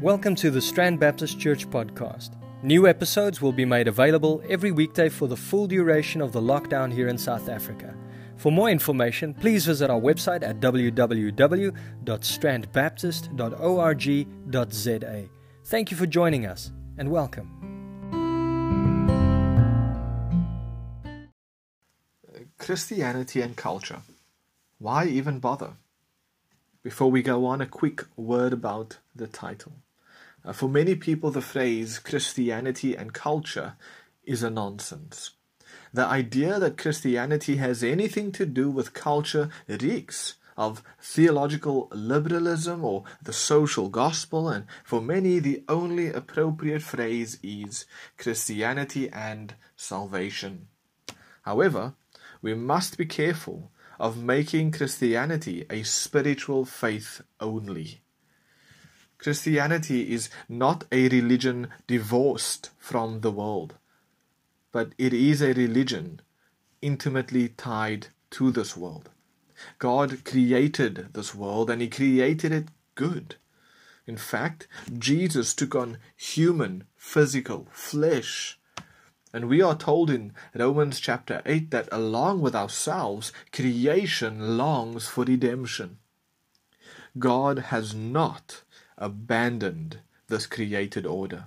Welcome to the Strand Baptist Church podcast. New episodes will be made available every weekday for the full duration of the lockdown here in South Africa. For more information, please visit our website at www.strandbaptist.org.za. Thank you for joining us and welcome. Christianity and culture. Why even bother? Before we go on, a quick word about the title. Uh, for many people, the phrase Christianity and culture is a nonsense. The idea that Christianity has anything to do with culture reeks of theological liberalism or the social gospel, and for many, the only appropriate phrase is Christianity and salvation. However, we must be careful of making Christianity a spiritual faith only. Christianity is not a religion divorced from the world, but it is a religion intimately tied to this world. God created this world and He created it good. In fact, Jesus took on human, physical, flesh. And we are told in Romans chapter 8 that along with ourselves, creation longs for redemption. God has not abandoned this created order.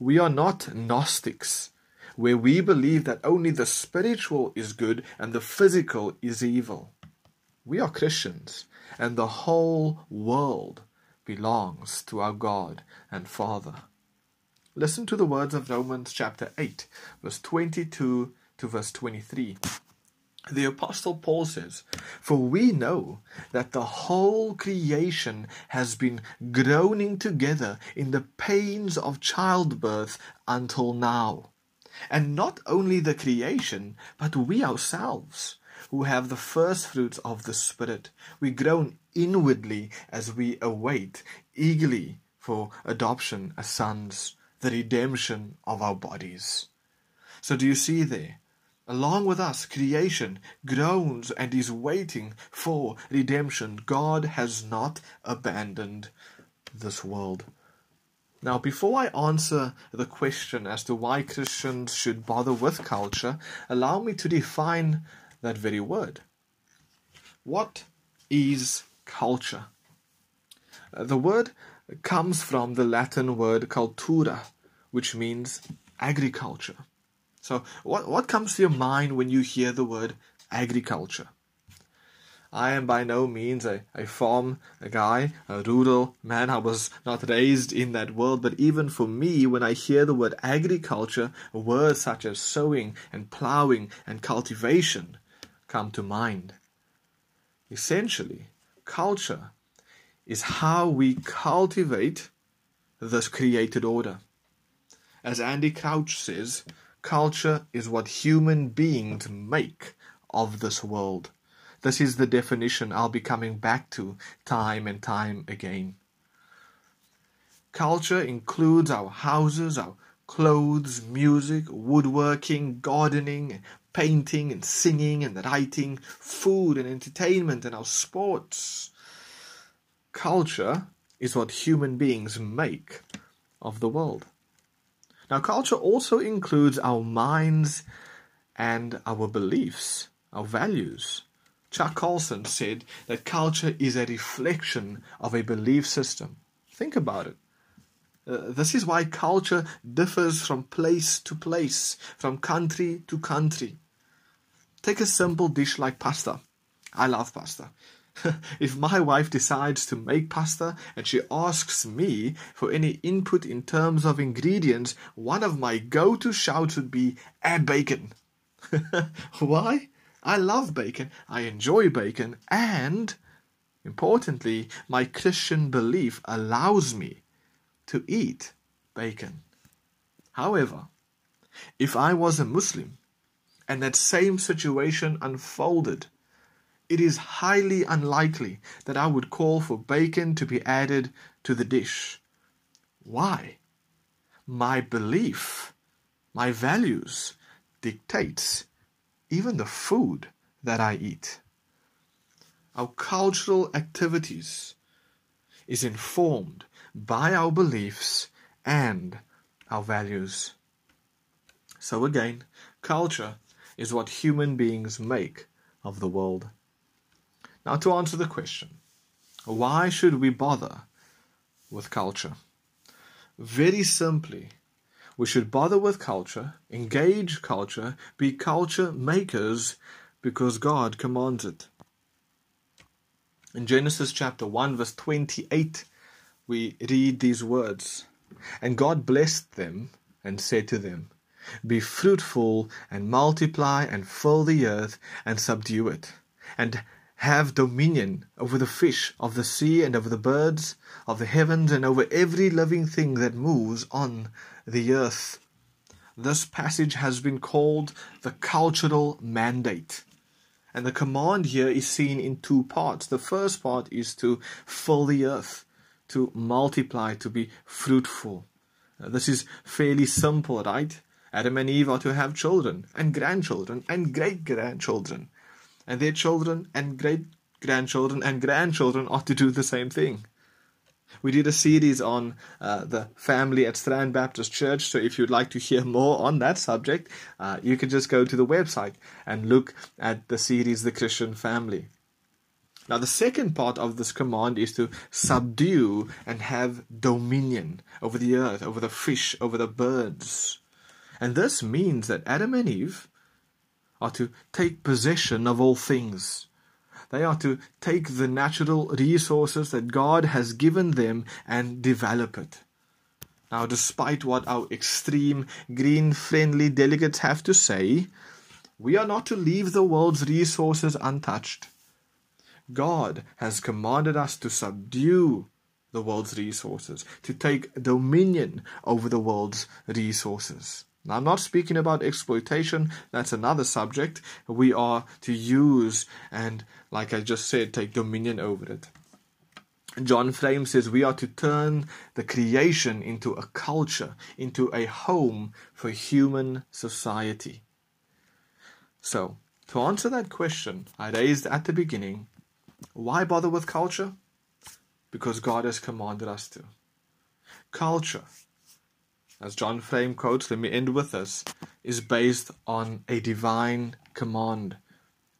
We are not Gnostics, where we believe that only the spiritual is good and the physical is evil. We are Christians, and the whole world belongs to our God and Father. Listen to the words of Romans chapter 8, verse 22 to verse 23 the Apostle Paul says, For we know that the whole creation has been groaning together in the pains of childbirth until now. And not only the creation, but we ourselves, who have the first fruits of the Spirit, we groan inwardly as we await eagerly for adoption as sons, the redemption of our bodies. So, do you see there? Along with us, creation groans and is waiting for redemption. God has not abandoned this world. Now, before I answer the question as to why Christians should bother with culture, allow me to define that very word. What is culture? Uh, the word comes from the Latin word cultura, which means agriculture. So, what, what comes to your mind when you hear the word agriculture? I am by no means a, a farm a guy, a rural man. I was not raised in that world, but even for me, when I hear the word agriculture, words such as sowing and plowing and cultivation come to mind. Essentially, culture is how we cultivate this created order. As Andy Crouch says, Culture is what human beings make of this world. This is the definition I'll be coming back to time and time again. Culture includes our houses, our clothes, music, woodworking, gardening, painting and singing and writing, food and entertainment, and our sports. Culture is what human beings make of the world. Now, culture also includes our minds and our beliefs, our values. Chuck Colson said that culture is a reflection of a belief system. Think about it. Uh, this is why culture differs from place to place, from country to country. Take a simple dish like pasta. I love pasta. if my wife decides to make pasta and she asks me for any input in terms of ingredients, one of my go to shouts would be add bacon. Why? I love bacon, I enjoy bacon, and importantly, my Christian belief allows me to eat bacon. However, if I was a Muslim and that same situation unfolded it is highly unlikely that I would call for bacon to be added to the dish. Why? My belief, my values dictates even the food that I eat. Our cultural activities is informed by our beliefs and our values. So again, culture is what human beings make of the world. Now, to answer the question, why should we bother with culture? Very simply, we should bother with culture, engage culture, be culture makers because God commands it. In Genesis chapter 1, verse 28, we read these words And God blessed them and said to them, Be fruitful and multiply and fill the earth and subdue it, and have dominion over the fish of the sea and over the birds of the heavens and over every living thing that moves on the earth. This passage has been called the cultural mandate. And the command here is seen in two parts. The first part is to fill the earth, to multiply, to be fruitful. Now, this is fairly simple, right? Adam and Eve are to have children and grandchildren and great grandchildren and their children and great grandchildren and grandchildren ought to do the same thing. We did a series on uh, the family at Strand Baptist Church, so if you'd like to hear more on that subject, uh, you can just go to the website and look at the series The Christian Family. Now, the second part of this command is to subdue and have dominion over the earth, over the fish, over the birds. And this means that Adam and Eve are to take possession of all things. They are to take the natural resources that God has given them and develop it. Now, despite what our extreme green friendly delegates have to say, we are not to leave the world's resources untouched. God has commanded us to subdue the world's resources, to take dominion over the world's resources. Now, I'm not speaking about exploitation, that's another subject. We are to use and, like I just said, take dominion over it. John Frame says we are to turn the creation into a culture, into a home for human society. So, to answer that question I raised at the beginning, why bother with culture? Because God has commanded us to. Culture as John Frame quotes, let me end with this, is based on a divine command.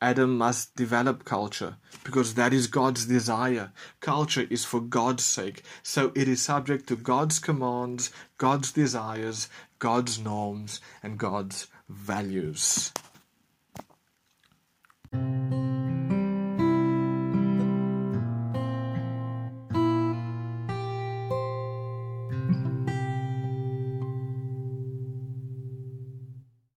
Adam must develop culture because that is God's desire. Culture is for God's sake. So it is subject to God's commands, God's desires, God's norms, and God's values.